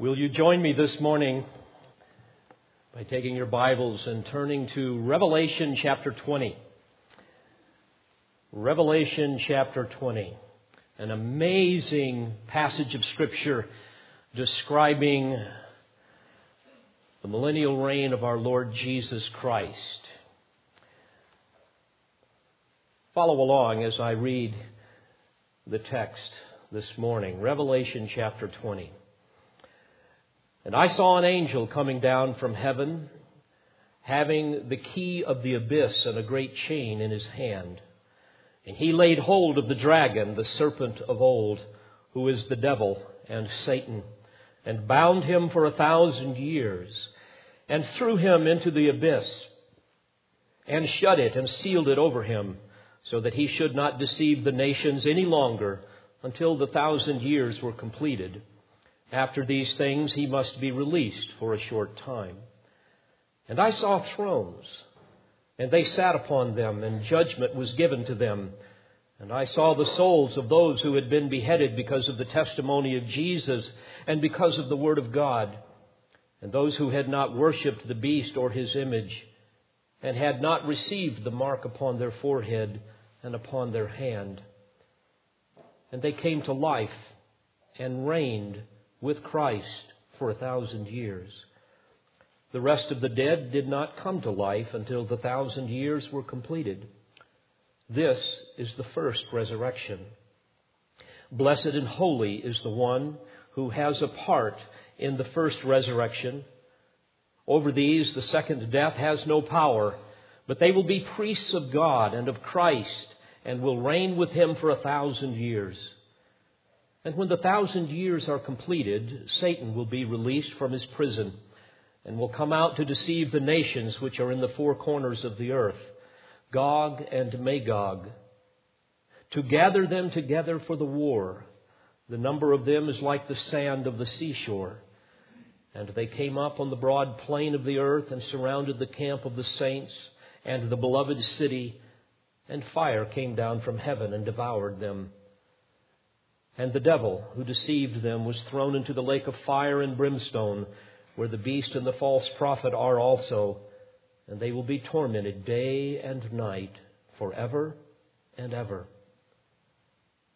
Will you join me this morning by taking your Bibles and turning to Revelation chapter 20? Revelation chapter 20. An amazing passage of Scripture describing the millennial reign of our Lord Jesus Christ. Follow along as I read the text this morning. Revelation chapter 20. And I saw an angel coming down from heaven, having the key of the abyss and a great chain in his hand. And he laid hold of the dragon, the serpent of old, who is the devil and Satan, and bound him for a thousand years, and threw him into the abyss, and shut it and sealed it over him, so that he should not deceive the nations any longer until the thousand years were completed. After these things, he must be released for a short time. And I saw thrones, and they sat upon them, and judgment was given to them. And I saw the souls of those who had been beheaded because of the testimony of Jesus and because of the Word of God, and those who had not worshipped the beast or his image, and had not received the mark upon their forehead and upon their hand. And they came to life and reigned with Christ for a thousand years. The rest of the dead did not come to life until the thousand years were completed. This is the first resurrection. Blessed and holy is the one who has a part in the first resurrection. Over these, the second death has no power, but they will be priests of God and of Christ and will reign with him for a thousand years. And when the thousand years are completed, Satan will be released from his prison and will come out to deceive the nations which are in the four corners of the earth, Gog and Magog, to gather them together for the war. The number of them is like the sand of the seashore. And they came up on the broad plain of the earth and surrounded the camp of the saints and the beloved city, and fire came down from heaven and devoured them. And the devil who deceived them was thrown into the lake of fire and brimstone, where the beast and the false prophet are also, and they will be tormented day and night forever and ever.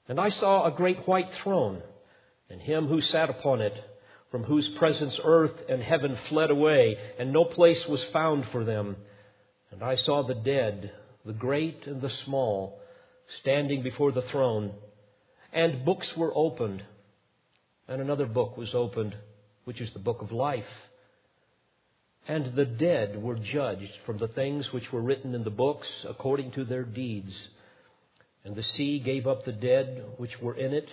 And I saw a great white throne, and him who sat upon it, from whose presence earth and heaven fled away, and no place was found for them. And I saw the dead, the great and the small, standing before the throne and books were opened. And another book was opened, which is the book of life. And the dead were judged from the things which were written in the books according to their deeds. And the sea gave up the dead which were in it,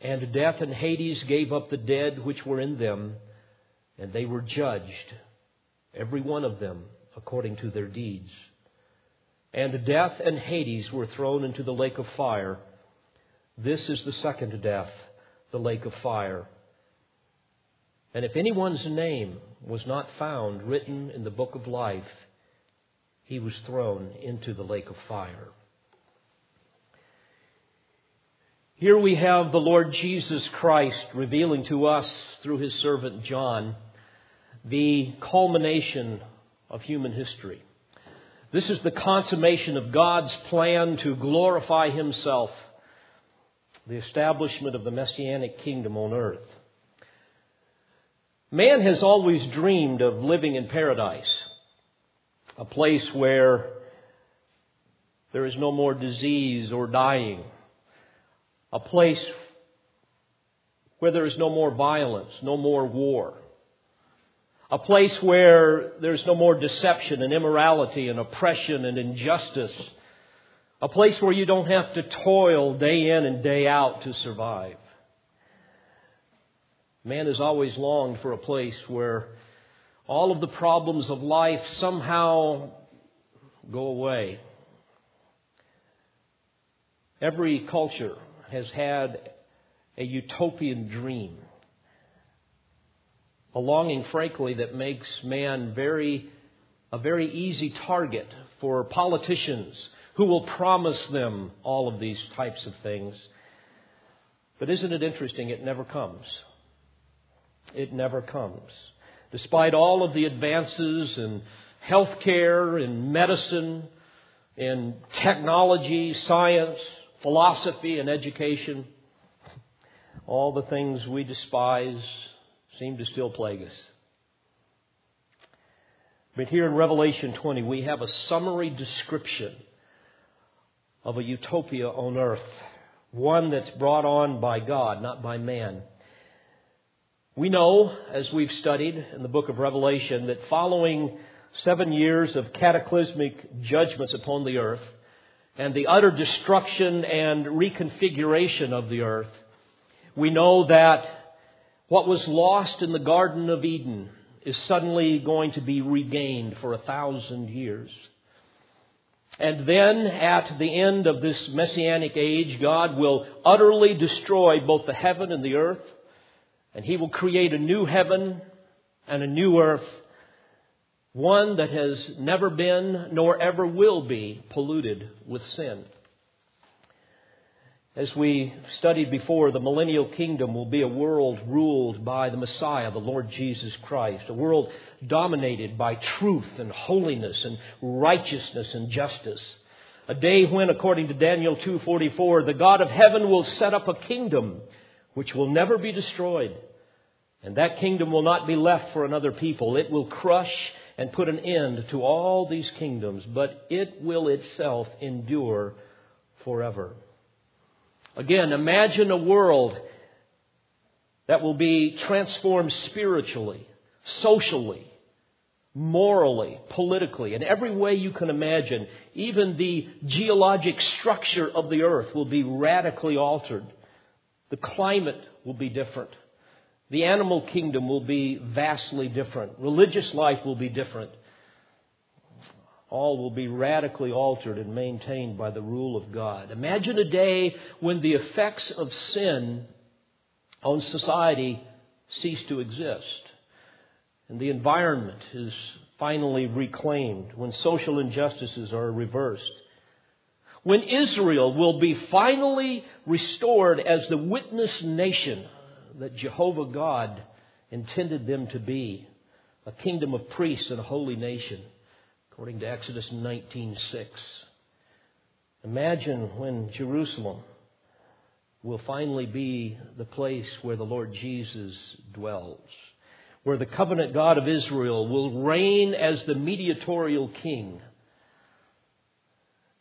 and death and Hades gave up the dead which were in them, and they were judged, every one of them, according to their deeds. And death and Hades were thrown into the lake of fire. This is the second death, the lake of fire. And if anyone's name was not found written in the book of life, he was thrown into the lake of fire. Here we have the Lord Jesus Christ revealing to us through his servant John the culmination of human history. This is the consummation of God's plan to glorify himself the establishment of the messianic kingdom on earth. Man has always dreamed of living in paradise, a place where there is no more disease or dying, a place where there is no more violence, no more war, a place where there's no more deception and immorality and oppression and injustice a place where you don't have to toil day in and day out to survive. Man has always longed for a place where all of the problems of life somehow go away. Every culture has had a utopian dream, a longing, frankly, that makes man very, a very easy target for politicians who will promise them all of these types of things. But isn't it interesting? It never comes. It never comes. Despite all of the advances in healthcare, in medicine, in technology, science, philosophy, and education, all the things we despise seem to still plague us. But here in Revelation 20, we have a summary description of a utopia on earth, one that's brought on by God, not by man. We know, as we've studied in the book of Revelation, that following seven years of cataclysmic judgments upon the earth and the utter destruction and reconfiguration of the earth, we know that what was lost in the Garden of Eden is suddenly going to be regained for a thousand years. And then at the end of this messianic age, God will utterly destroy both the heaven and the earth, and He will create a new heaven and a new earth one that has never been nor ever will be polluted with sin. As we studied before, the millennial kingdom will be a world ruled by the Messiah, the Lord Jesus Christ, a world dominated by truth and holiness and righteousness and justice. A day when, according to Daniel 2:44, the God of heaven will set up a kingdom which will never be destroyed. And that kingdom will not be left for another people. It will crush and put an end to all these kingdoms, but it will itself endure forever. Again, imagine a world that will be transformed spiritually, socially, morally, politically, in every way you can imagine. Even the geologic structure of the earth will be radically altered. The climate will be different. The animal kingdom will be vastly different. Religious life will be different. All will be radically altered and maintained by the rule of God. Imagine a day when the effects of sin on society cease to exist and the environment is finally reclaimed, when social injustices are reversed, when Israel will be finally restored as the witness nation that Jehovah God intended them to be a kingdom of priests and a holy nation, according to Exodus 19:6. Imagine when Jerusalem will finally be the place where the Lord Jesus dwells, where the covenant God of Israel will reign as the mediatorial king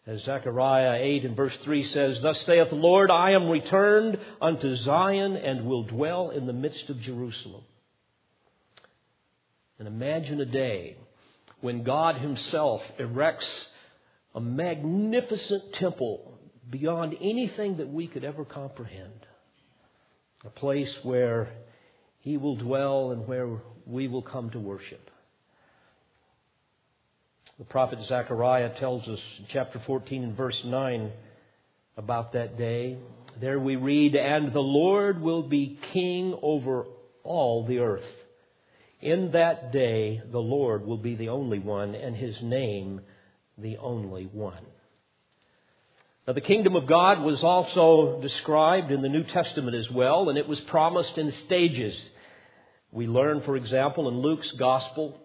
as Zechariah 8 and verse 3 says, Thus saith the Lord, I am returned unto Zion and will dwell in the midst of Jerusalem. And imagine a day when God Himself erects a magnificent temple beyond anything that we could ever comprehend. A place where He will dwell and where we will come to worship. The prophet Zechariah tells us in chapter 14 and verse 9 about that day. There we read, And the Lord will be king over all the earth. In that day, the Lord will be the only one, and his name the only one. Now, the kingdom of God was also described in the New Testament as well, and it was promised in stages. We learn, for example, in Luke's gospel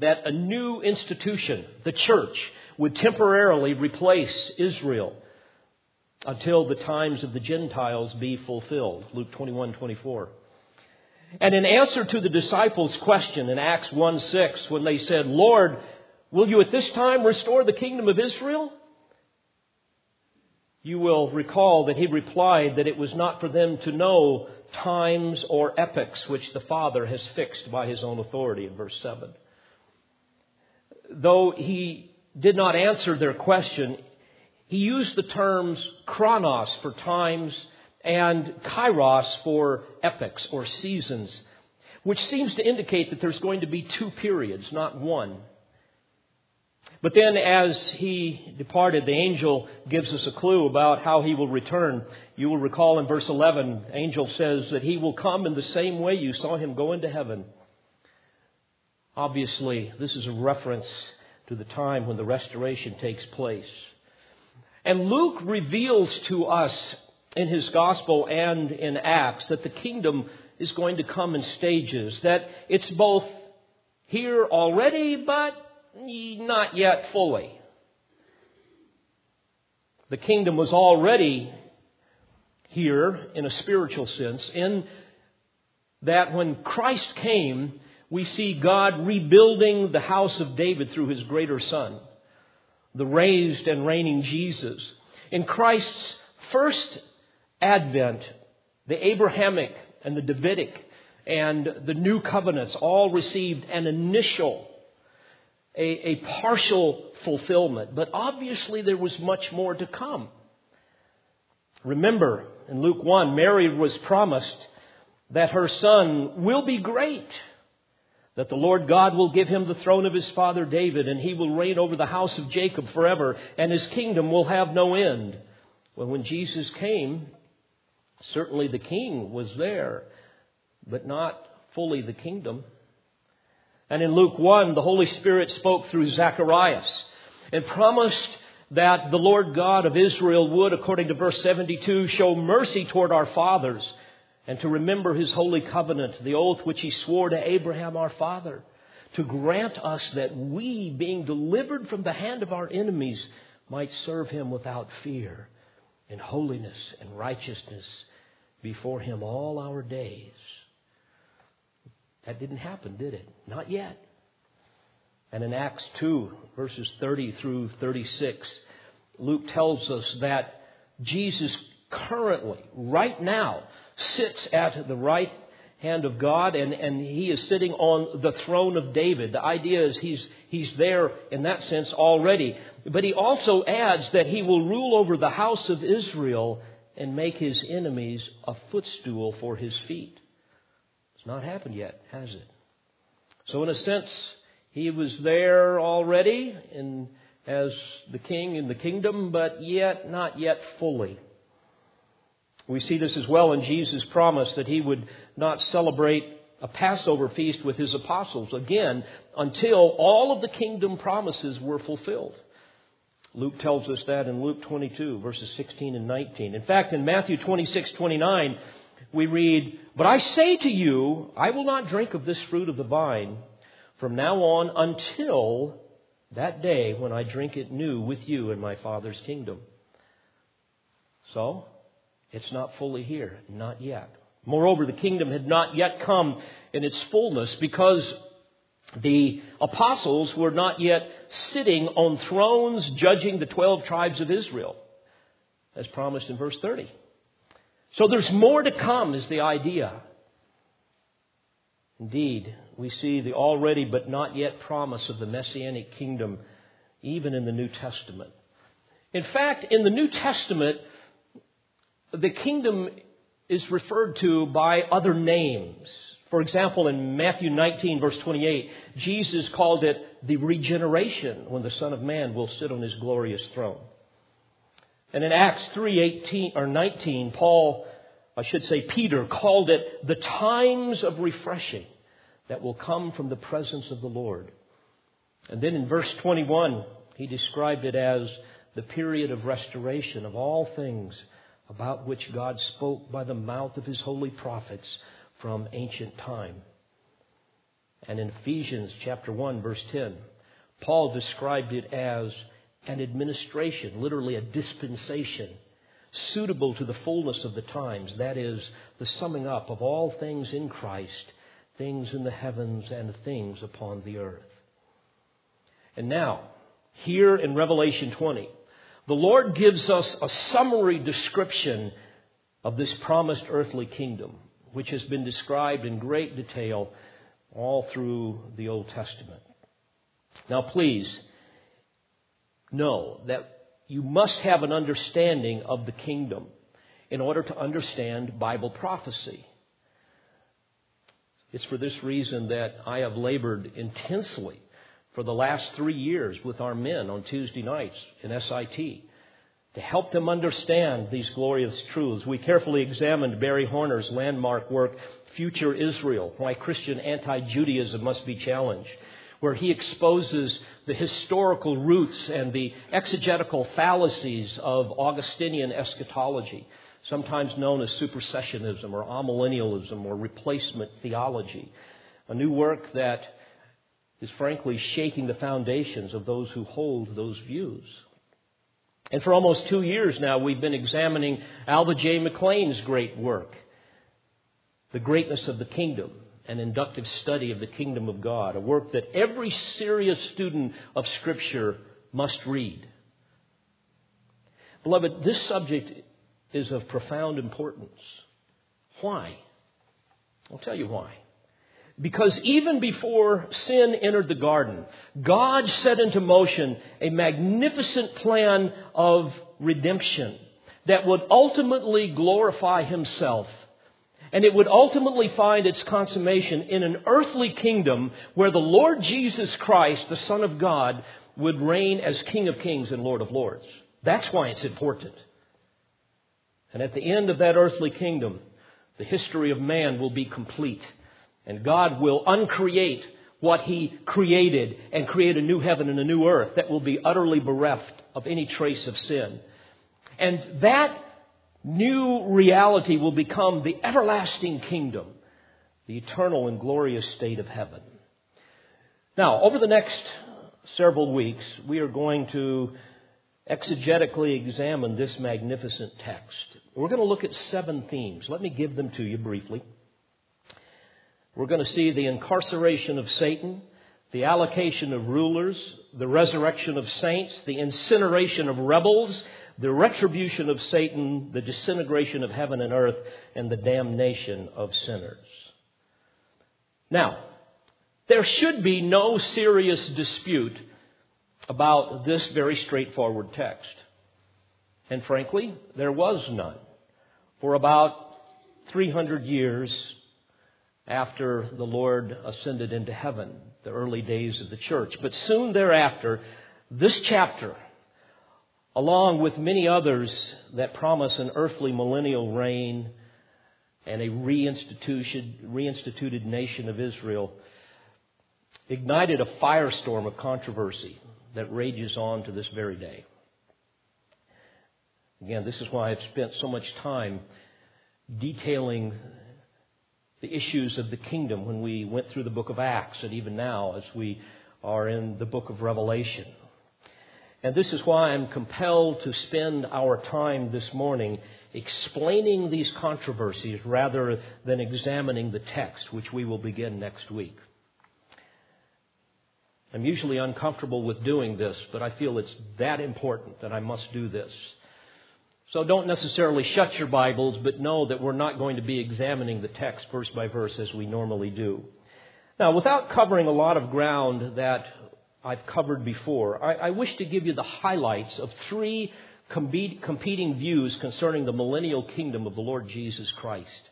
that a new institution, the church, would temporarily replace Israel until the times of the Gentiles be fulfilled. Luke 21 24. And in answer to the disciples' question in Acts 1 6, when they said, Lord, will you at this time restore the kingdom of Israel? You will recall that he replied that it was not for them to know times or epochs which the Father has fixed by his own authority in verse 7 though he did not answer their question, he used the terms chronos for times and kairos for epochs or seasons, which seems to indicate that there's going to be two periods, not one. But then, as he departed, the angel gives us a clue about how he will return. You will recall in verse 11, angel says that he will come in the same way you saw him go into heaven. Obviously, this is a reference to the time when the restoration takes place. And Luke reveals to us in his gospel and in Acts that the kingdom is going to come in stages, that it's both here already, but not yet fully. The kingdom was already here in a spiritual sense, in that when Christ came, we see God rebuilding the house of David through his greater son, the raised and reigning Jesus. In Christ's first advent, the Abrahamic and the Davidic and the new covenants all received an initial, a, a partial fulfillment. But obviously, there was much more to come. Remember, in Luke 1, Mary was promised that her son will be great, that the Lord God will give him the throne of his father David, and he will reign over the house of Jacob forever, and his kingdom will have no end. Well, when Jesus came, certainly the king was there, but not fully the kingdom. And in Luke 1, the Holy Spirit spoke through Zacharias and promised that the Lord God of Israel would, according to verse 72, show mercy toward our fathers and to remember his holy covenant, the oath which he swore to Abraham our father, to grant us that we, being delivered from the hand of our enemies, might serve him without fear in holiness and righteousness before him all our days. That didn't happen, did it? Not yet. And in Acts 2, verses 30 through 36, Luke tells us that Jesus currently, right now, sits at the right hand of God and, and he is sitting on the throne of David. The idea is he's, he's there in that sense already. But he also adds that he will rule over the house of Israel and make his enemies a footstool for his feet. It's not happened yet, has it? So, in a sense, he was there already in, as the king in the kingdom, but yet not yet fully. We see this as well in Jesus' promise that he would not celebrate a Passover feast with his apostles again until all of the kingdom promises were fulfilled. Luke tells us that in Luke 22, verses 16 and 19. In fact, in Matthew 26, 29, we read, But I say to you, I will not drink of this fruit of the vine from now on until that day when I drink it new with you in my Father's kingdom. So, it's not fully here, not yet. Moreover, the kingdom had not yet come in its fullness because the apostles were not yet sitting on thrones judging the 12 tribes of Israel, as promised in verse 30. So there's more to come, is the idea. Indeed, we see the already but not yet promise of the Messianic kingdom even in the New Testament. In fact, in the New Testament, the kingdom is referred to by other names. For example, in Matthew 19, verse 28, Jesus called it the regeneration when the Son of Man will sit on his glorious throne. And in Acts 3, 18 or 19, Paul, I should say Peter, called it the times of refreshing that will come from the presence of the Lord. And then in verse 21, he described it as the period of restoration of all things about which God spoke by the mouth of his holy prophets from ancient time. And in Ephesians chapter 1 verse 10, Paul described it as an administration, literally a dispensation, suitable to the fullness of the times. That is, the summing up of all things in Christ, things in the heavens and things upon the earth. And now, here in Revelation 20, the Lord gives us a summary description of this promised earthly kingdom, which has been described in great detail all through the Old Testament. Now, please know that you must have an understanding of the kingdom in order to understand Bible prophecy. It's for this reason that I have labored intensely for the last three years with our men on Tuesday nights in SIT to help them understand these glorious truths. We carefully examined Barry Horner's landmark work, Future Israel, Why Christian Anti-Judaism Must Be Challenged, where he exposes the historical roots and the exegetical fallacies of Augustinian eschatology. sometimes known as supersessionism or amillennialism or replacement theology. A new work that is frankly shaking the foundations of those who hold those views. And for almost two years now, we've been examining Alva J. McClain's great work, The Greatness of the Kingdom, an inductive study of the kingdom of God, a work that every serious student of Scripture must read. Beloved, this subject is of profound importance. Why? I'll tell you why. Because even before sin entered the garden, God set into motion a magnificent plan of redemption that would ultimately glorify Himself. And it would ultimately find its consummation in an earthly kingdom where the Lord Jesus Christ, the Son of God, would reign as King of Kings and Lord of Lords. That's why it's important. And at the end of that earthly kingdom, the history of man will be complete. And God will uncreate what He created and create a new heaven and a new earth that will be utterly bereft of any trace of sin. And that new reality will become the everlasting kingdom, the eternal and glorious state of heaven. Now, over the next several weeks, we are going to exegetically examine this magnificent text. We're going to look at seven themes. Let me give them to you briefly. We're going to see the incarceration of Satan, the allocation of rulers, the resurrection of saints, the incineration of rebels, the retribution of Satan, the disintegration of heaven and earth, and the damnation of sinners. Now, there should be no serious dispute about this very straightforward text. And frankly, there was none. For about 300 years after the Lord ascended into heaven, the early days of the church. But soon thereafter, this chapter, along with many others that promise an earthly millennial reign and a reinstituted, nation of Israel, ignited a firestorm of controversy that rages on to this very day. Again, this is why I've spent so much time detailing the issues of the kingdom when we went through the book of Acts and even now as we are in the book of Revelation. And this is why I'm compelled to spend our time this morning explaining these controversies rather than examining the text, which we will begin next week. I'm usually uncomfortable with doing this, but I feel it's that important that I must do this. So don't necessarily shut your Bibles, but know that we're not going to be examining the text verse by verse as we normally do. Now, without covering a lot of ground that I've covered before, I, I wish to give you the highlights of three competing views concerning the millennial kingdom of the Lord Jesus Christ.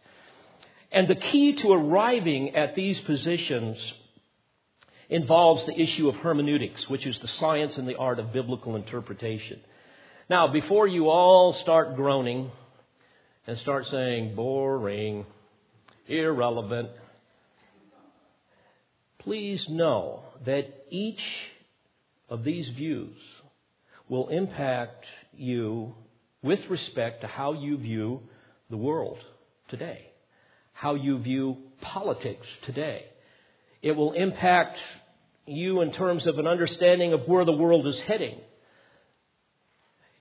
And the key to arriving at these positions involves the issue of hermeneutics, which is the science and the art of biblical interpretation. Now, before you all start groaning and start saying boring, irrelevant, please know that each of these views will impact you with respect to how you view the world today, how you view politics today. It will impact you in terms of an understanding of where the world is heading.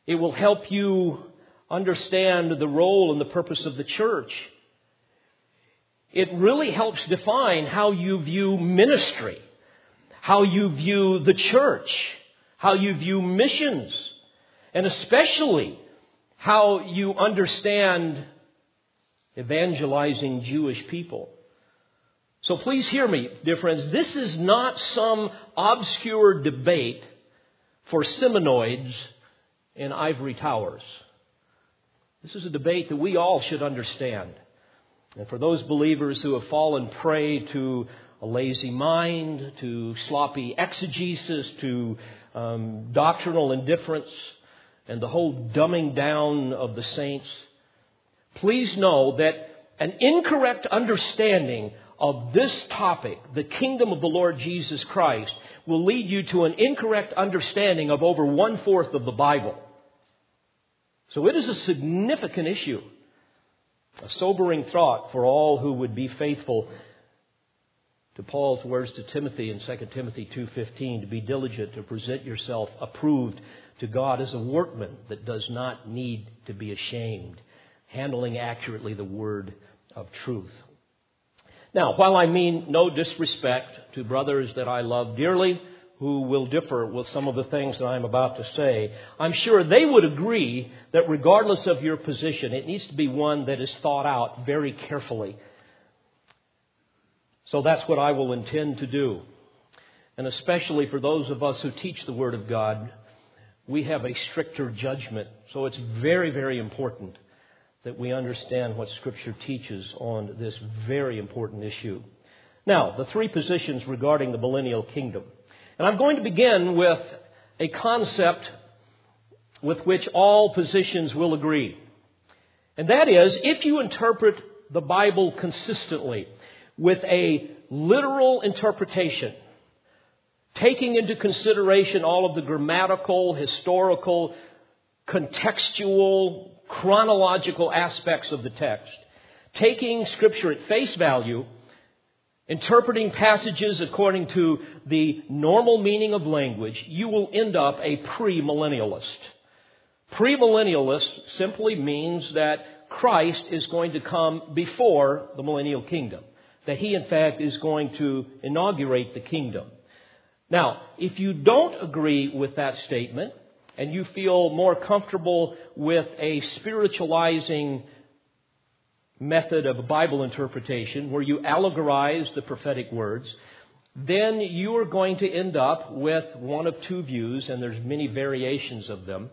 It will help you understand the role and the purpose of the church. It really helps define how you view ministry, how you view the church, how you view missions, and especially how you understand evangelizing Jewish people. So please hear me, dear friends. This is not some obscure debate for Simeonoids in ivory towers. This is a debate that we all should understand. And for those believers who have fallen prey to a lazy mind, to sloppy exegesis, to um, doctrinal indifference, and the whole dumbing down of the saints, please know that an incorrect understanding of this topic, the kingdom of the Lord Jesus Christ, will lead you to an incorrect understanding of over one fourth of the Bible. So it is a significant issue. A sobering thought for all who would be faithful to Paul's words to Timothy in 2 Timothy 2:15 to be diligent to present yourself approved to God as a workman that does not need to be ashamed, handling accurately the word of truth. Now, while I mean no disrespect to brothers that I love dearly who will differ with some of the things that I'm about to say, I'm sure they would agree that regardless of your position, it needs to be one that is thought out very carefully. So that's what I will intend to do. And especially for those of us who teach the Word of God, we have a stricter judgment. So it's very, very important that we understand what Scripture teaches on this very important issue. Now, the three positions regarding the millennial kingdom. And I'm going to begin with a concept with which all positions will agree. And that is, if you interpret the Bible consistently with a literal interpretation, taking into consideration all of the grammatical, historical, contextual, chronological aspects of the text, taking Scripture at face value, interpreting passages according to the normal meaning of language, you will end up a premillennialist. Premillennialist simply means that Christ is going to come before the millennial kingdom. That he, in fact, is going to inaugurate the kingdom. Now, if you don't agree with that statement, and you feel more comfortable with a spiritualizing method of Bible interpretation where you allegorize the prophetic words, then you are going to end up with one of two views, and there's many variations of them,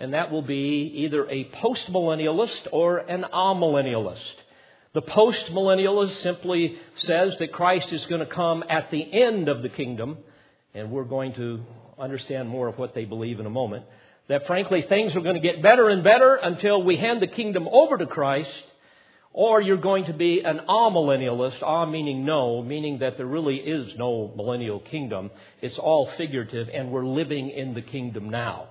and that will be either a postmillennialist or an amillennialist. The postmillennialist simply says that Christ is going to come at the end of the kingdom, and we're going to understand more of what they believe in a moment. That frankly, things are going to get better and better until we hand the kingdom over to Christ, or you're going to be an amillennialist, ah meaning no, meaning that there really is no millennial kingdom. It's all figurative, and we're living in the kingdom now.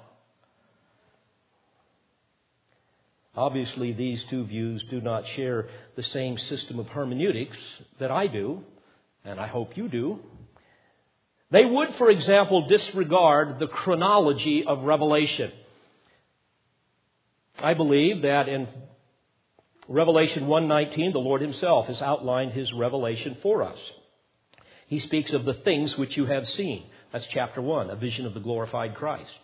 Obviously, these two views do not share the same system of hermeneutics that I do, and I hope you do. They would, for example, disregard the chronology of Revelation. I believe that in Revelation 1:19 the Lord himself has outlined his revelation for us. He speaks of the things which you have seen. That's chapter 1, a vision of the glorified Christ.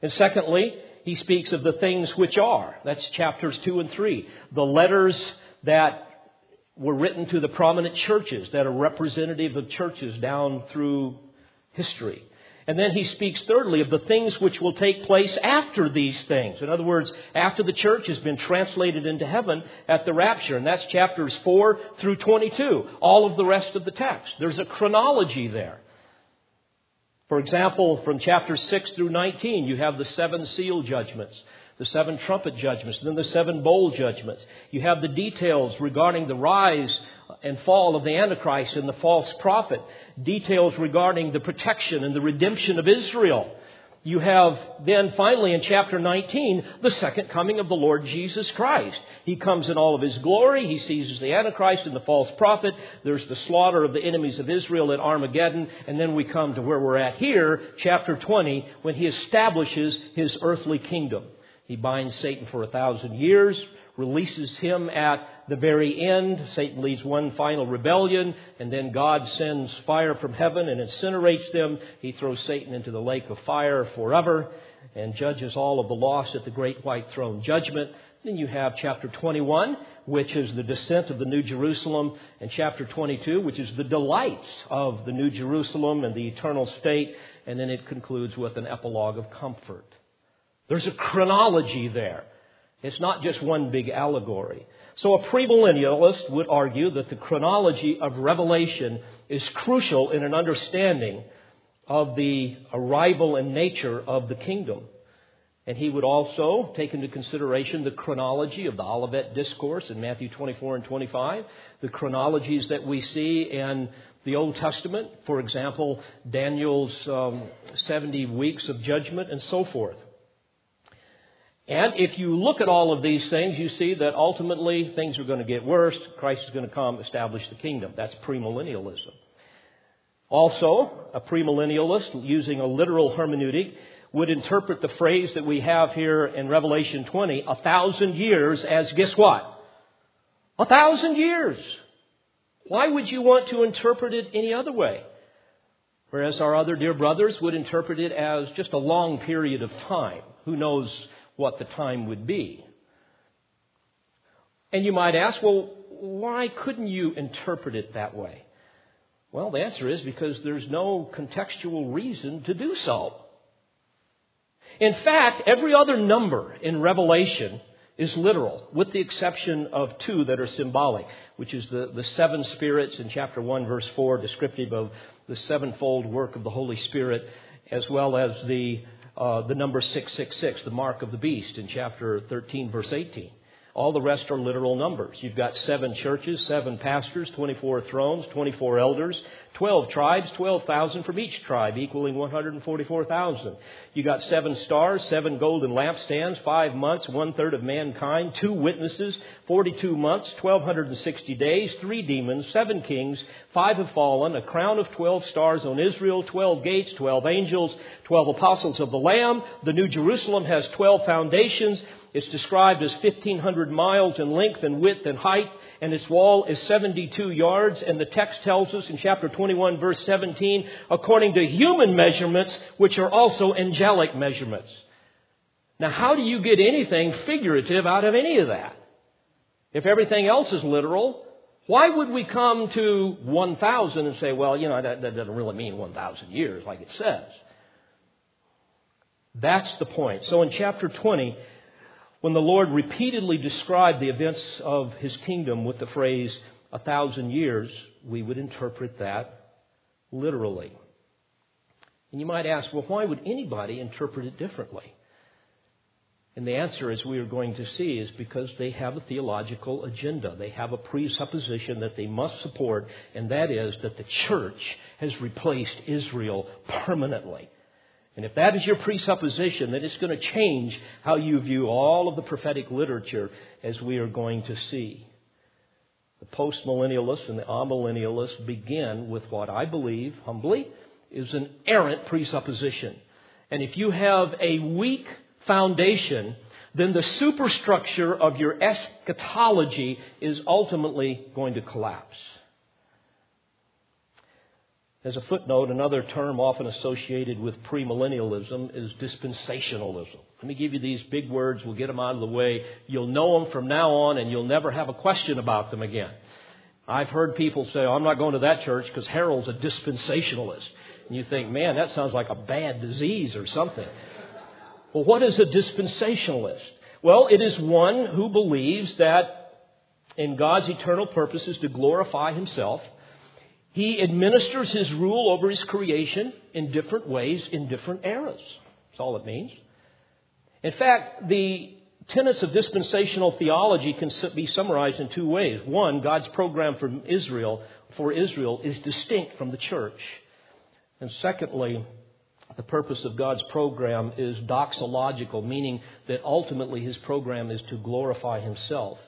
And secondly, he speaks of the things which are. That's chapters 2 and 3. The letters that were written to the prominent churches that are representative of churches down through history. And then he speaks thirdly of the things which will take place after these things. In other words, after the church has been translated into heaven at the rapture. And that's chapters 4 through 22. All of the rest of the text. There's a chronology there. For example, from chapter 6 through 19, you have the seven seal judgments the seven trumpet judgments, then the seven bowl judgments. You have the details regarding the rise and fall of the Antichrist and the false prophet, details regarding the protection and the redemption of Israel. You have then finally in chapter 19 the second coming of the Lord Jesus Christ. He comes in all of his glory. He seizes the Antichrist and the false prophet. There's the slaughter of the enemies of Israel at Armageddon. And then we come to where we're at here, chapter 20, when he establishes his earthly kingdom. He binds Satan for a thousand years, releases him at the very end. Satan leads one final rebellion, and then God sends fire from heaven and incinerates them. He throws Satan into the lake of fire forever and judges all of the lost at the great white throne judgment. Then you have chapter 21, which is the descent of the New Jerusalem, and chapter 22, which is the delights of the New Jerusalem and the eternal state. And then it concludes with an epilogue of comfort. There's a chronology there. It's not just one big allegory. So a premillennialist would argue that the chronology of Revelation is crucial in an understanding of the arrival and nature of the kingdom. And he would also take into consideration the chronology of the Olivet Discourse in Matthew 24 and 25, the chronologies that we see in the Old Testament, for example, Daniel's um, 70 weeks of judgment and so forth. And if you look at all of these things, you see that ultimately things are going to get worse. Christ is going to come establish the kingdom. That's premillennialism. Also, a premillennialist, using a literal hermeneutic, would interpret the phrase that we have here in Revelation 20, a thousand years, as guess what? A thousand years. Why would you want to interpret it any other way? Whereas our other dear brothers would interpret it as just a long period of time. Who knows what the time would be? And you might ask, well, why couldn't you interpret it that way? Well, the answer is because there's no contextual reason to do so. In fact, every other number in Revelation is literal, with the exception of two that are symbolic, which is the, the seven spirits in chapter 1, verse 4, descriptive of the sevenfold work of the Holy Spirit, as well as the, uh, the number 666, the mark of the beast, in chapter 13, verse 18. All the rest are literal numbers. You've got seven churches, seven pastors, 24 thrones, 24 elders, 12 tribes, 12,000 from each tribe, equaling 144,000. You got seven stars, seven golden lampstands, five months, one third of mankind, two witnesses, 42 months, 1260 days, three demons, seven kings, five have fallen, a crown of 12 stars on Israel, 12 gates, 12 angels, 12 apostles of the Lamb. The New Jerusalem has 12 foundations. It's described as 1,500 miles in length and width and height, and its wall is 72 yards. And the text tells us in chapter 21, verse 17, according to human measurements, which are also angelic measurements. Now, how do you get anything figurative out of any of that? If everything else is literal, why would we come to 1,000 and say, well, you know, that, that doesn't really mean 1,000 years like it says? That's the point. So in chapter 20, when the Lord repeatedly described the events of his kingdom with the phrase, a thousand years, we would interpret that literally. And you might ask, well, why would anybody interpret it differently? And the answer, as we are going to see, is because they have a theological agenda. They have a presupposition that they must support, and that is that the church has replaced Israel permanently. And if that is your presupposition, then it's going to change how you view all of the prophetic literature as we are going to see. The postmillennialists and the amillennialists begin with what I believe, humbly, is an errant presupposition. And if you have a weak foundation, then the superstructure of your eschatology is ultimately going to collapse. As a footnote, another term often associated with premillennialism is dispensationalism. Let me give you these big words. We'll get them out of the way. You'll know them from now on, and you'll never have a question about them again. I've heard people say, oh, I'm not going to that church because Harold's a dispensationalist. And you think, man, that sounds like a bad disease or something. Well, what is a dispensationalist? Well, it is one who believes that in God's eternal purposes to glorify himself, he administers his rule over his creation in different ways in different eras. That's all it means. In fact, the tenets of dispensational theology can be summarized in two ways. One, God's program for Israel, for Israel is distinct from the church. And secondly, the purpose of God's program is doxological, meaning that ultimately his program is to glorify himself.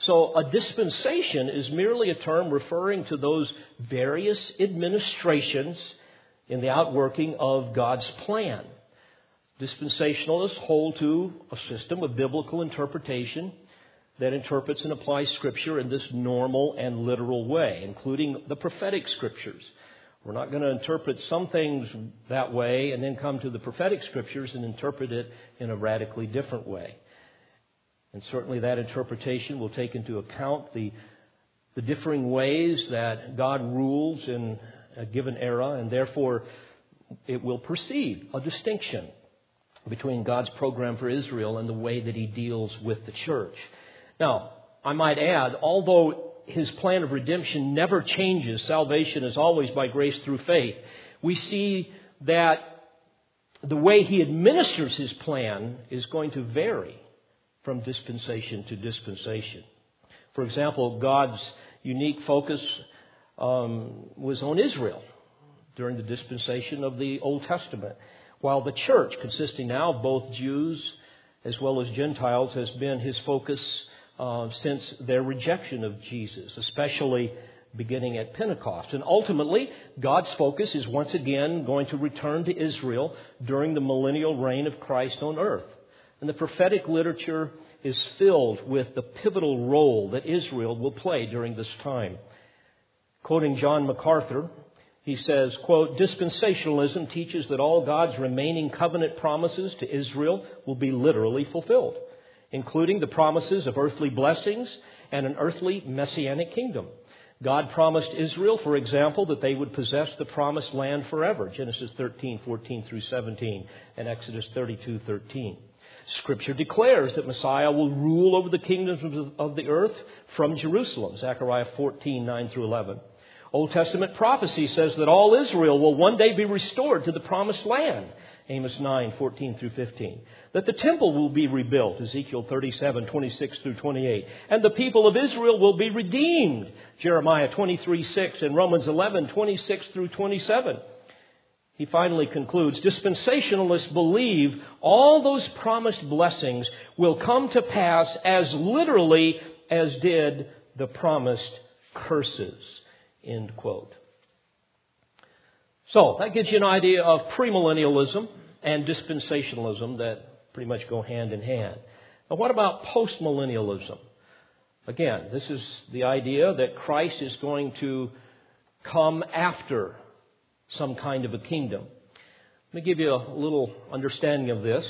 So a dispensation is merely a term referring to those various administrations in the outworking of God's plan. Dispensationalists hold to a system of biblical interpretation that interprets and applies Scripture in this normal and literal way, including the prophetic Scriptures. We're not going to interpret some things that way and then come to the prophetic Scriptures and interpret it in a radically different way. And certainly that interpretation will take into account the, the differing ways that God rules in a given era, and therefore it will perceive a distinction between God's program for Israel and the way that He deals with the church. Now, I might add, although His plan of redemption never changes, salvation is always by grace through faith, we see that the way He administers His plan is going to vary from dispensation to dispensation. For example, God's unique focus um, was on Israel during the dispensation of the Old Testament, while the church, consisting now of both Jews as well as Gentiles, has been his focus uh, since their rejection of Jesus, especially beginning at Pentecost. And ultimately, God's focus is once again going to return to Israel during the millennial reign of Christ on earth. And the prophetic literature is filled with the pivotal role that Israel will play during this time. Quoting John MacArthur, he says, quote, dispensationalism teaches that all God's remaining covenant promises to Israel will be literally fulfilled, including the promises of earthly blessings and an earthly messianic kingdom. God promised Israel, for example, that they would possess the promised land forever, Genesis 13, 14 through 17, and Exodus 32, 13. Scripture declares that Messiah will rule over the kingdoms of the earth from Jerusalem, Zechariah 14, 9 through 11. Old Testament prophecy says that all Israel will one day be restored to the promised land. Amos 9, 14 through 15. That the temple will be rebuilt, Ezekiel 37, 26 through 28. And the people of Israel will be redeemed, Jeremiah 23, 6 and Romans 11, 26 through 27. He finally concludes, dispensationalists believe all those promised blessings will come to pass as literally as did the promised curses. End quote. So that gives you an idea of premillennialism and dispensationalism that pretty much go hand in hand. Now, what about postmillennialism? Again, this is the idea that Christ is going to come after some kind of a kingdom. Let me give you a little understanding of this.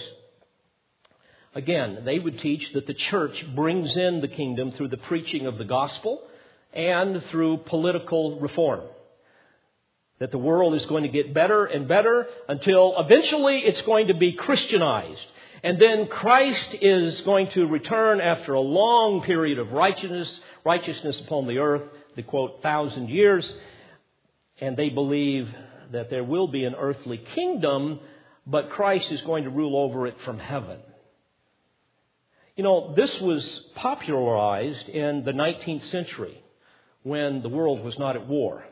Again, they would teach that the church brings in the kingdom through the preaching of the gospel and through political reform. That the world is going to get better and better until eventually it's going to be Christianized. And then Christ is going to return after a long period of righteousness, righteousness upon the earth, the quote, thousand years. And they believe that there will be an earthly kingdom, but Christ is going to rule over it from heaven. You know, this was popularized in the 19th century when the world was not at war.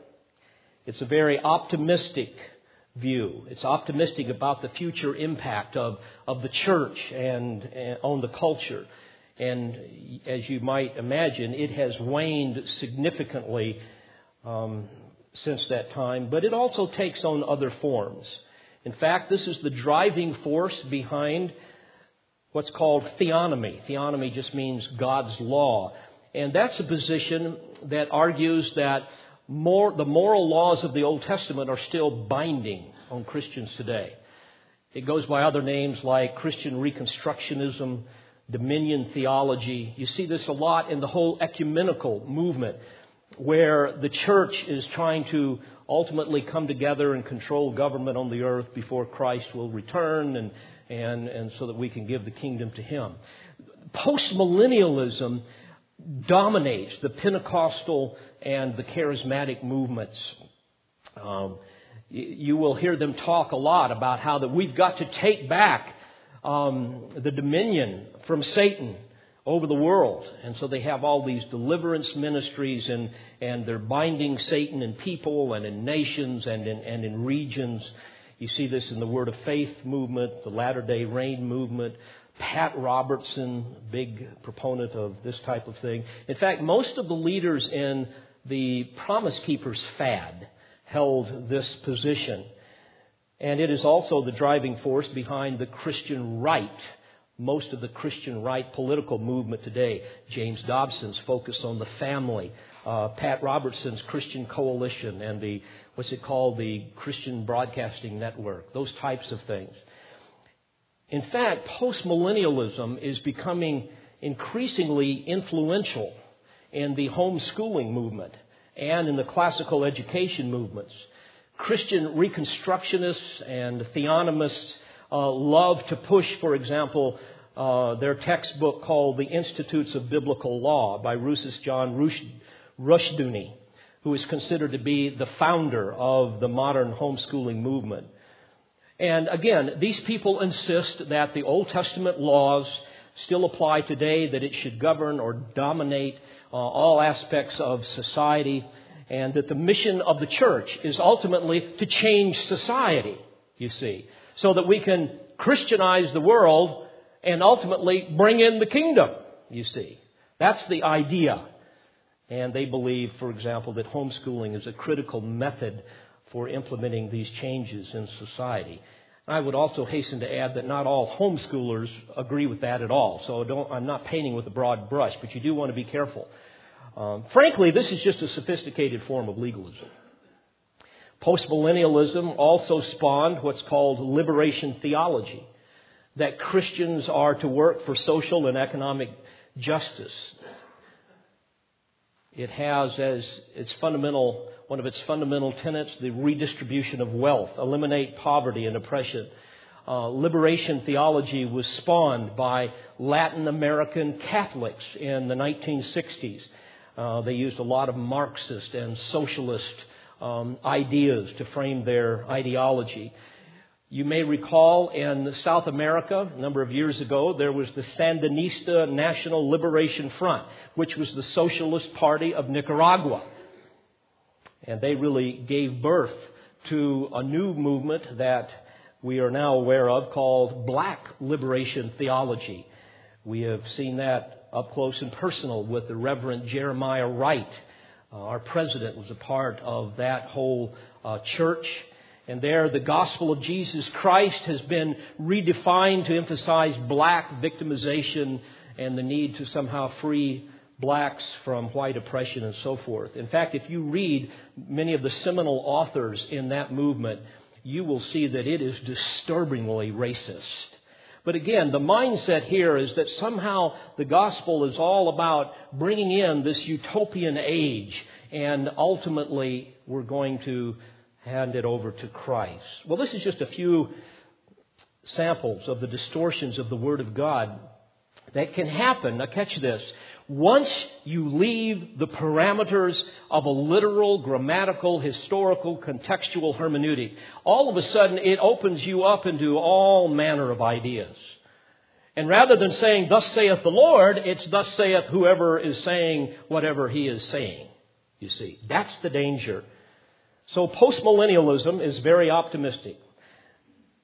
It's a very optimistic view. It's optimistic about the future impact of, of the church and, and on the culture. And as you might imagine, it has waned significantly um, since that time, but it also takes on other forms. In fact, this is the driving force behind what's called theonomy. Theonomy just means God's law. And that's a position that argues that more, the moral laws of the Old Testament are still binding on Christians today. It goes by other names like Christian Reconstructionism, dominion theology. You see this a lot in the whole ecumenical movement, where the church is trying to ultimately come together and control government on the earth before Christ will return and, and, and so that we can give the kingdom to Him. Postmillennialism dominates the Pentecostal and the charismatic movements. Um, you will hear them talk a lot about how that we've got to take back um, the dominion from Satan over the world. And so they have all these deliverance ministries and, and they're binding Satan in people and in nations and in, and in regions. You see this in the Word of Faith movement, the Latter day Rain movement, Pat Robertson, big proponent of this type of thing. In fact, most of the leaders in the Promise Keepers fad held this position. And it is also the driving force behind the Christian right, most of the Christian right political movement today. James Dobson's focus on the family, uh, Pat Robertson's Christian Coalition, and the, what's it called, the Christian Broadcasting Network, those types of things. In fact, postmillennialism is becoming increasingly influential in the homeschooling movement and in the classical education movements. Christian Reconstructionists and theonomists uh, love to push, for example, uh, their textbook called The Institutes of Biblical Law by Rousas John Rushdoony, who is considered to be the founder of the modern homeschooling movement. And again, these people insist that the Old Testament laws still apply today, that it should govern or dominate uh, all aspects of society, and that the mission of the church is ultimately to change society, you see, so that we can Christianize the world and ultimately bring in the kingdom, you see. That's the idea. And they believe, for example, that homeschooling is a critical method for implementing these changes in society. I would also hasten to add that not all homeschoolers agree with that at all. So I'm not painting with a broad brush, but you do want to be careful. Um, frankly, this is just a sophisticated form of legalism. Postmillennialism also spawned what's called liberation theology, that Christians are to work for social and economic justice. It has as its fundamental, one of its fundamental tenets, the redistribution of wealth, eliminate poverty and oppression. Uh, liberation theology was spawned by Latin American Catholics in the 1960s. Uh, they used a lot of Marxist and socialist um, ideas to frame their ideology. You may recall in South America, a number of years ago, there was the Sandinista National Liberation Front, which was the Socialist Party of Nicaragua. And they really gave birth to a new movement that we are now aware of called Black Liberation Theology. We have seen that up close and personal with the Reverend Jeremiah Wright. Uh, our president was a part of that whole uh, church. And there, the gospel of Jesus Christ has been redefined to emphasize black victimization and the need to somehow free blacks from white oppression and so forth. In fact, if you read many of the seminal authors in that movement, you will see that it is disturbingly racist. But again, the mindset here is that somehow the gospel is all about bringing in this utopian age, and ultimately we're going to hand it over to Christ. Well, this is just a few samples of the distortions of the Word of God that can happen. Now, catch this. Once you leave the parameters of a literal, grammatical, historical, contextual hermeneutic, all of a sudden it opens you up into all manner of ideas. And rather than saying, Thus saith the Lord, it's Thus saith whoever is saying whatever he is saying. You see, that's the danger. So postmillennialism is very optimistic.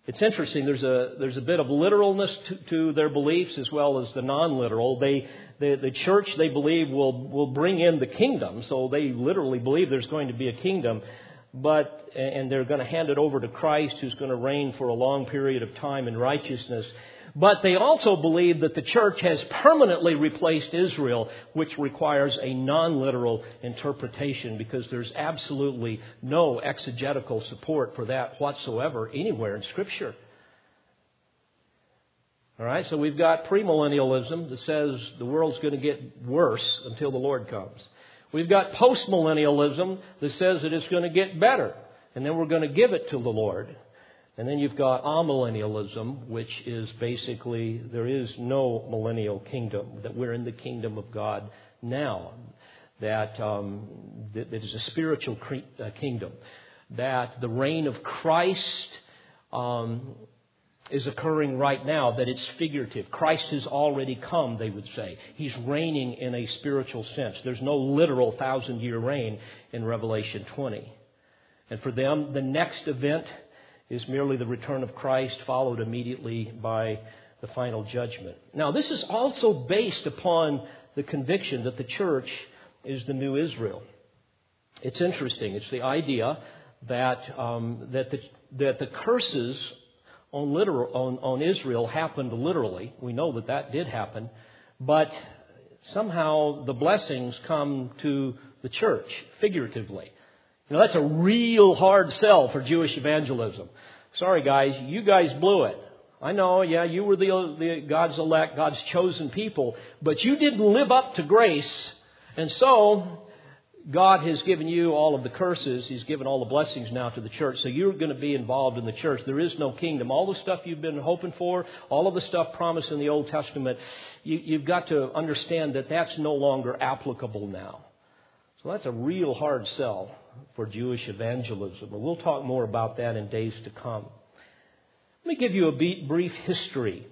It's interesting. There's a there's a bit of literalness to, to their beliefs as well as the non-literal. They the, the church they believe will will bring in the kingdom, so they literally believe there's going to be a kingdom, but and they're going to hand it over to Christ, who's going to reign for a long period of time in righteousness. But they also believe that the church has permanently replaced Israel, which requires a non literal interpretation because there's absolutely no exegetical support for that whatsoever anywhere in Scripture. All right, so we've got premillennialism that says the world's going to get worse until the Lord comes. We've got postmillennialism that says that it's going to get better, and then we're going to give it to the Lord. And then you've got amillennialism, which is basically there is no millennial kingdom, that we're in the kingdom of God now, that, um, that, is a spiritual cre- uh, kingdom, that the reign of Christ um, is occurring right now, that it's figurative. Christ has already come, they would say. He's reigning in a spiritual sense. There's no literal thousand year reign in Revelation 20. And for them, the next event is merely the return of Christ, followed immediately by the final judgment. Now, this is also based upon the conviction that the church is the new Israel. It's interesting. It's the idea that, um, that, the, that the curses on, literal, on, on Israel happened literally. We know that that did happen. But somehow the blessings come to the church figuratively. You know, that's a real hard sell for Jewish evangelism. Sorry, guys, you guys blew it. I know, yeah, you were the, the God's elect, God's chosen people, but you didn't live up to grace, and so God has given you all of the curses. He's given all the blessings now to the church. So you're going to be involved in the church. There is no kingdom. All the stuff you've been hoping for, all of the stuff promised in the Old Testament, you, have got to understand that that's no longer applicable now. So that's a real hard sell for Jewish evangelism. And we'll talk more about that in days to come. Let me give you a brief history.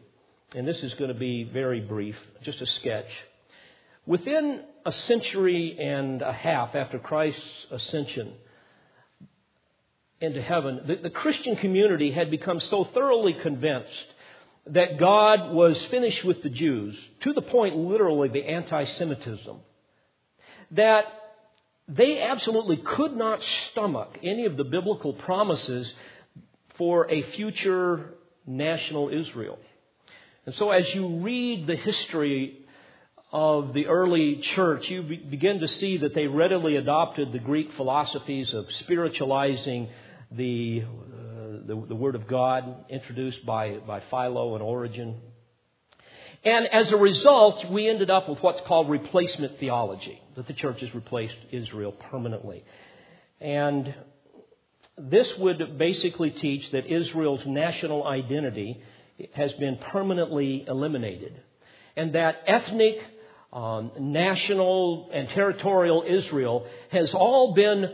And this is going to be very brief, just a sketch. Within a century and a half after Christ's ascension into heaven, the, the Christian community had become so thoroughly convinced that God was finished with the Jews, to the point literally the anti Semitism, that they absolutely could not stomach any of the biblical promises for a future national Israel. And so, as you read the history of the early church, you begin to see that they readily adopted the Greek philosophies of spiritualizing the, uh, the, the, Word of God introduced by, by Philo and Origen. And as a result, we ended up with what's called replacement theology, that the church has replaced Israel permanently. And this would basically teach that Israel's national identity has been permanently eliminated, and that ethnic, um, national, and territorial Israel has all been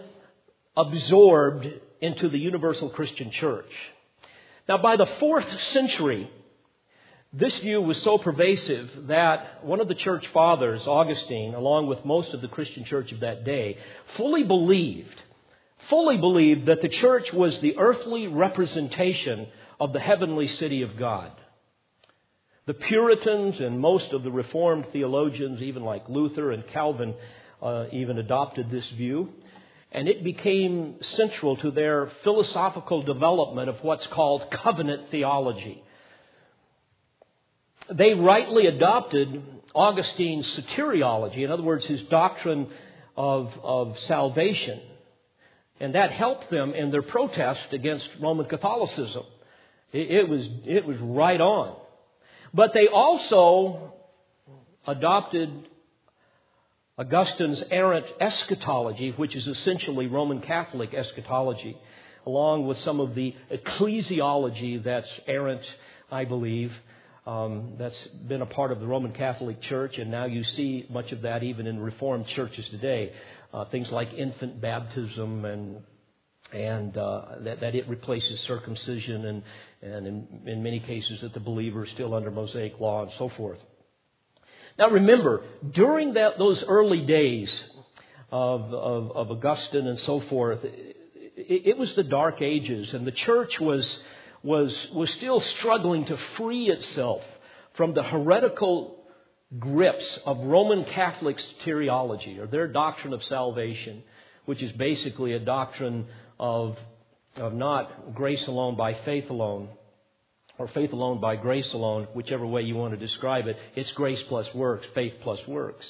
absorbed into the universal Christian church. Now, by the fourth century, this view was so pervasive that one of the church fathers, Augustine, along with most of the Christian church of that day, fully believed, fully believed that the church was the earthly representation of the heavenly city of God. The Puritans and most of the Reformed theologians, even like Luther and Calvin, uh, even adopted this view and it became central to their philosophical development of what's called covenant theology. They rightly adopted Augustine's soteriology, in other words, his doctrine of, of salvation, and that helped them in their protest against Roman Catholicism. It, it was, it was right on. But they also adopted Augustine's errant eschatology, which is essentially Roman Catholic eschatology, along with some of the ecclesiology that's errant, I believe, um, that's been a part of the Roman Catholic Church, and now you see much of that even in Reformed churches today. Uh, things like infant baptism and and uh, that, that it replaces circumcision, and and in, in many cases that the believer is still under Mosaic law and so forth. Now remember, during that, those early days of, of, of Augustine and so forth, it, it, was the Dark Ages, and the church was, was, was still struggling to free itself from the heretical grips of Roman Catholic soteriology, or their doctrine of salvation, which is basically a doctrine of, of not grace alone by faith alone, or faith alone by grace alone, whichever way you want to describe it. It's grace plus works, faith plus works.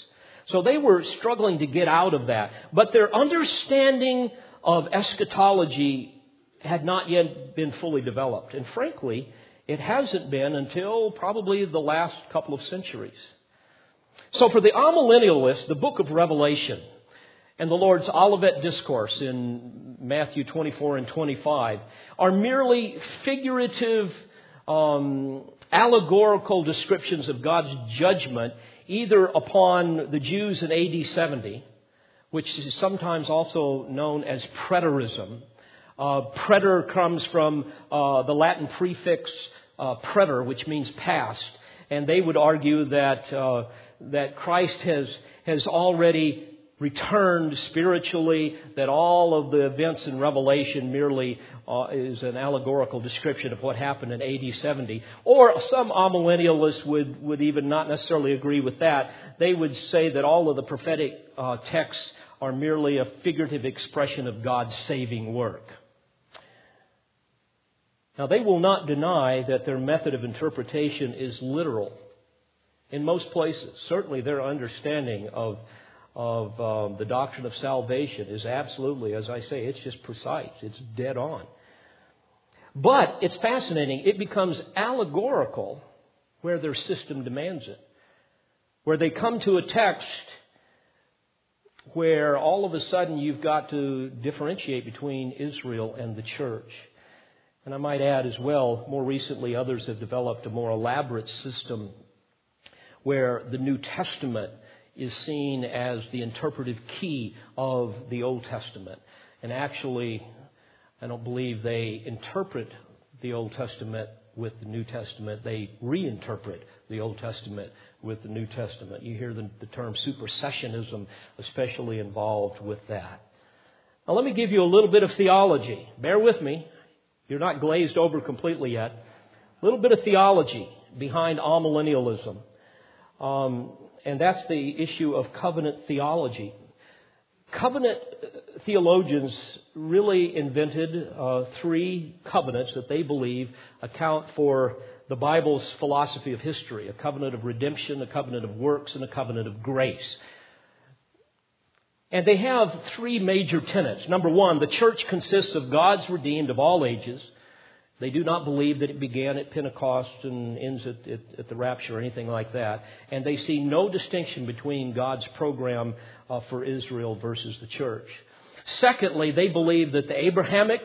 So they were struggling to get out of that. But their understanding of eschatology had not yet been fully developed. And frankly, it hasn't been until probably the last couple of centuries. So for the amillennialist, the book of Revelation and the Lord's Olivet Discourse in Matthew 24 and 25 are merely figurative um, allegorical descriptions of God's judgment either upon the Jews in AD 70, which is sometimes also known as preterism. Uh, preter comes from uh, the Latin prefix uh, preter, which means past, and they would argue that uh, that Christ has has already returned spiritually, that all of the events in Revelation merely uh, is an allegorical description of what happened in AD 70. Or some amillennialists would, would even not necessarily agree with that. They would say that all of the prophetic uh, texts are merely a figurative expression of God's saving work. Now, they will not deny that their method of interpretation is literal in most places. Certainly, their understanding of of um, the doctrine of salvation is absolutely, as I say, it's just precise. It's dead on. But it's fascinating. It becomes allegorical where their system demands it. Where they come to a text where all of a sudden you've got to differentiate between Israel and the church. And I might add as well, more recently, others have developed a more elaborate system where the New Testament is seen as the interpretive key of the Old Testament. And actually, I don't believe they interpret the Old Testament with the New Testament. They reinterpret the Old Testament with the New Testament. You hear the, the term supersessionism especially involved with that. Now, let me give you a little bit of theology. Bear with me. You're not glazed over completely yet. A little bit of theology behind amillennialism. Um, and that's the issue of covenant theology. Covenant theologians really invented uh, three covenants that they believe account for the Bible's philosophy of history a covenant of redemption, a covenant of works, and a covenant of grace. And they have three major tenets. Number one, the church consists of God's redeemed of all ages. They do not believe that it began at Pentecost and ends at, at, at the rapture or anything like that. And they see no distinction between God's program uh, for Israel versus the church. Secondly, they believe that the Abrahamic,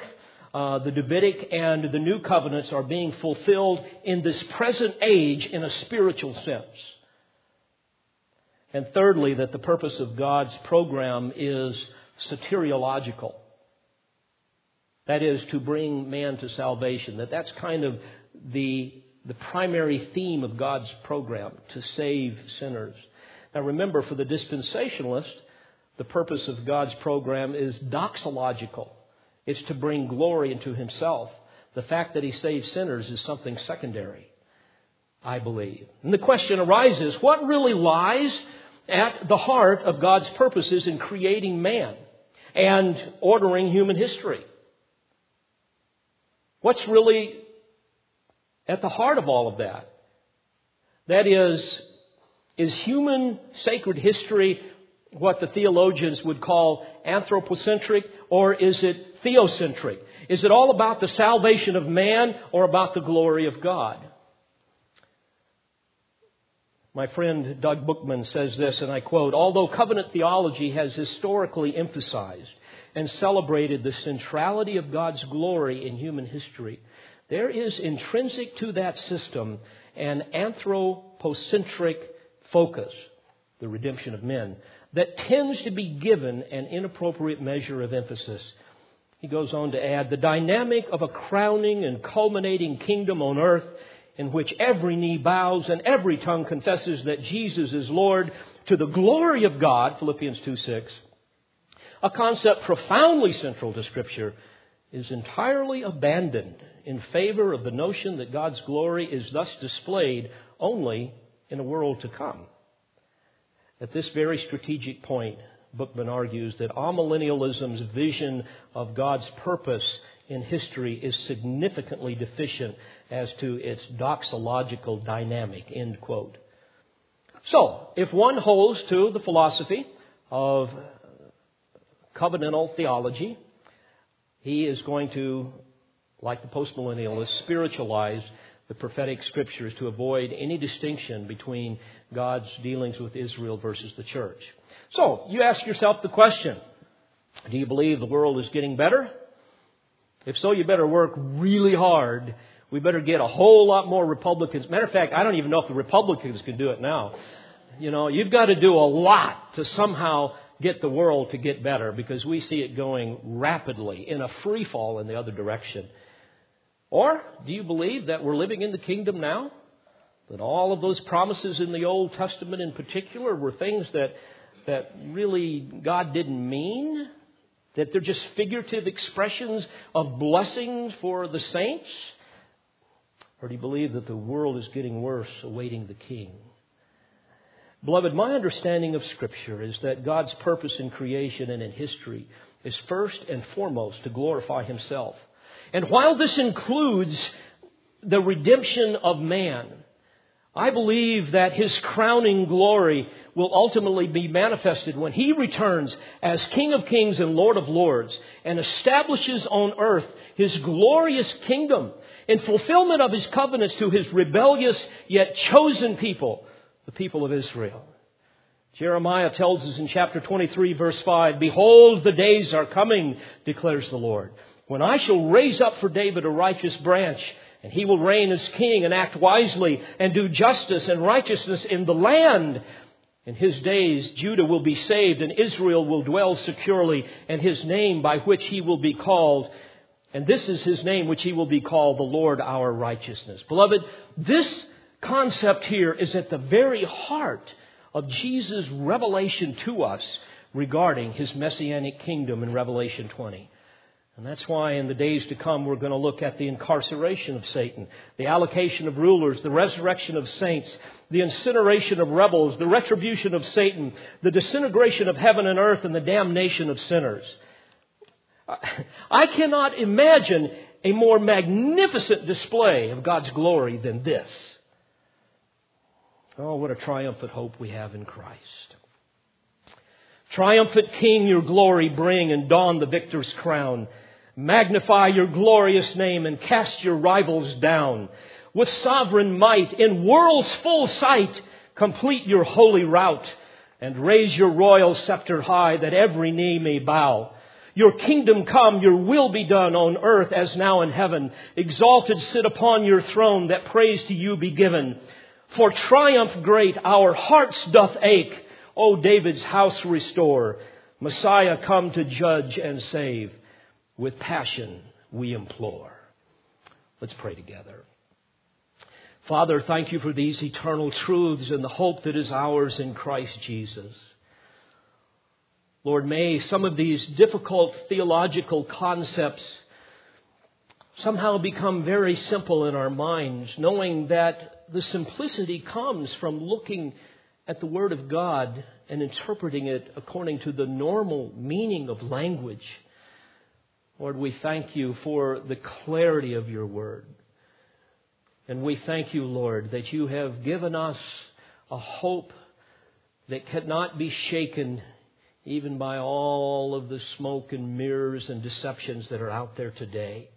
uh, the Davidic, and the New Covenants are being fulfilled in this present age in a spiritual sense. And thirdly, that the purpose of God's program is soteriological. That is, to bring man to salvation. That that's kind of the, the primary theme of God's program, to save sinners. Now remember, for the dispensationalist, the purpose of God's program is doxological. It's to bring glory into himself. The fact that he saves sinners is something secondary, I believe. And the question arises what really lies at the heart of God's purposes in creating man and ordering human history? What's really at the heart of all of that? That is, is human sacred history what the theologians would call anthropocentric, or is it theocentric? Is it all about the salvation of man or about the glory of God? My friend Doug Bookman says this, and I quote Although covenant theology has historically emphasized and celebrated the centrality of God's glory in human history, there is intrinsic to that system an anthropocentric focus, the redemption of men, that tends to be given an inappropriate measure of emphasis. He goes on to add the dynamic of a crowning and culminating kingdom on earth in which every knee bows and every tongue confesses that Jesus is Lord to the glory of God, Philippians 2 6. A concept profoundly central to Scripture is entirely abandoned in favor of the notion that God's glory is thus displayed only in a world to come. At this very strategic point, Bookman argues that amillennialism's vision of God's purpose in history is significantly deficient as to its doxological dynamic. End quote. So, if one holds to the philosophy of covenantal theology, he is going to, like the postmillennialists, spiritualize the prophetic scriptures to avoid any distinction between God's dealings with Israel versus the church. So, you ask yourself the question Do you believe the world is getting better? If so, you better work really hard. We better get a whole lot more Republicans. Matter of fact, I don't even know if the Republicans can do it now. You know, you've got to do a lot to somehow get the world to get better because we see it going rapidly in a free fall in the other direction. Or do you believe that we're living in the kingdom now? That all of those promises in the Old Testament in particular were things that, that really God didn't mean? That they're just figurative expressions of blessings for the saints? Or do you believe that the world is getting worse, awaiting the King? Beloved, my understanding of Scripture is that God's purpose in creation and in history is first and foremost to glorify Himself. And while this includes the redemption of man, I believe that his crowning glory will ultimately be manifested when he returns as King of Kings and Lord of Lords and establishes on earth his glorious kingdom in fulfillment of his covenants to his rebellious yet chosen people, the people of Israel. Jeremiah tells us in chapter 23 verse 5, Behold, the days are coming, declares the Lord, when I shall raise up for David a righteous branch, and he will reign as king and act wisely and do justice and righteousness in the land. In his days, Judah will be saved and Israel will dwell securely, and his name by which he will be called. And this is his name which he will be called the Lord our righteousness. Beloved, this concept here is at the very heart of Jesus' revelation to us regarding his messianic kingdom in Revelation 20. And that's why in the days to come we're going to look at the incarceration of Satan, the allocation of rulers, the resurrection of saints, the incineration of rebels, the retribution of Satan, the disintegration of heaven and earth, and the damnation of sinners. I cannot imagine a more magnificent display of God's glory than this. Oh, what a triumphant hope we have in Christ. Triumphant King, your glory bring and don the victor's crown. Magnify your glorious name and cast your rivals down. With sovereign might, in world's full sight, complete your holy rout and raise your royal scepter high that every knee may bow. Your kingdom come, your will be done on earth as now in heaven. Exalted sit upon your throne that praise to you be given. For triumph great our hearts doth ache. O David's house restore. Messiah come to judge and save with passion we implore. Let's pray together. Father, thank you for these eternal truths and the hope that is ours in Christ Jesus. Lord, may some of these difficult theological concepts somehow become very simple in our minds, knowing that the simplicity comes from looking at the Word of God and interpreting it according to the normal meaning of language Lord, we thank you for the clarity of your word. And we thank you, Lord, that you have given us a hope that cannot be shaken even by all of the smoke and mirrors and deceptions that are out there today.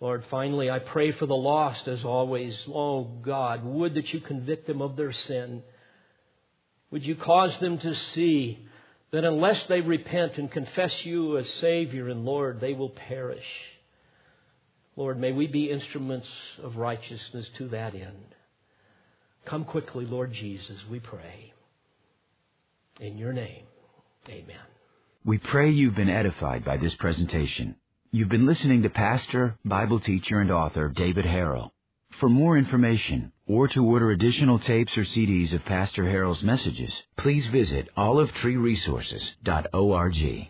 Lord, finally, I pray for the lost as always. Oh God, would that you convict them of their sin. Would you cause them to see that unless they repent and confess you as Savior and Lord, they will perish. Lord, may we be instruments of righteousness to that end. Come quickly, Lord Jesus, we pray. In your name, amen. We pray you've been edified by this presentation. You've been listening to Pastor, Bible teacher, and author David Harrell. For more information or to order additional tapes or CDs of Pastor Harrell's messages, please visit olivetreeresources.org.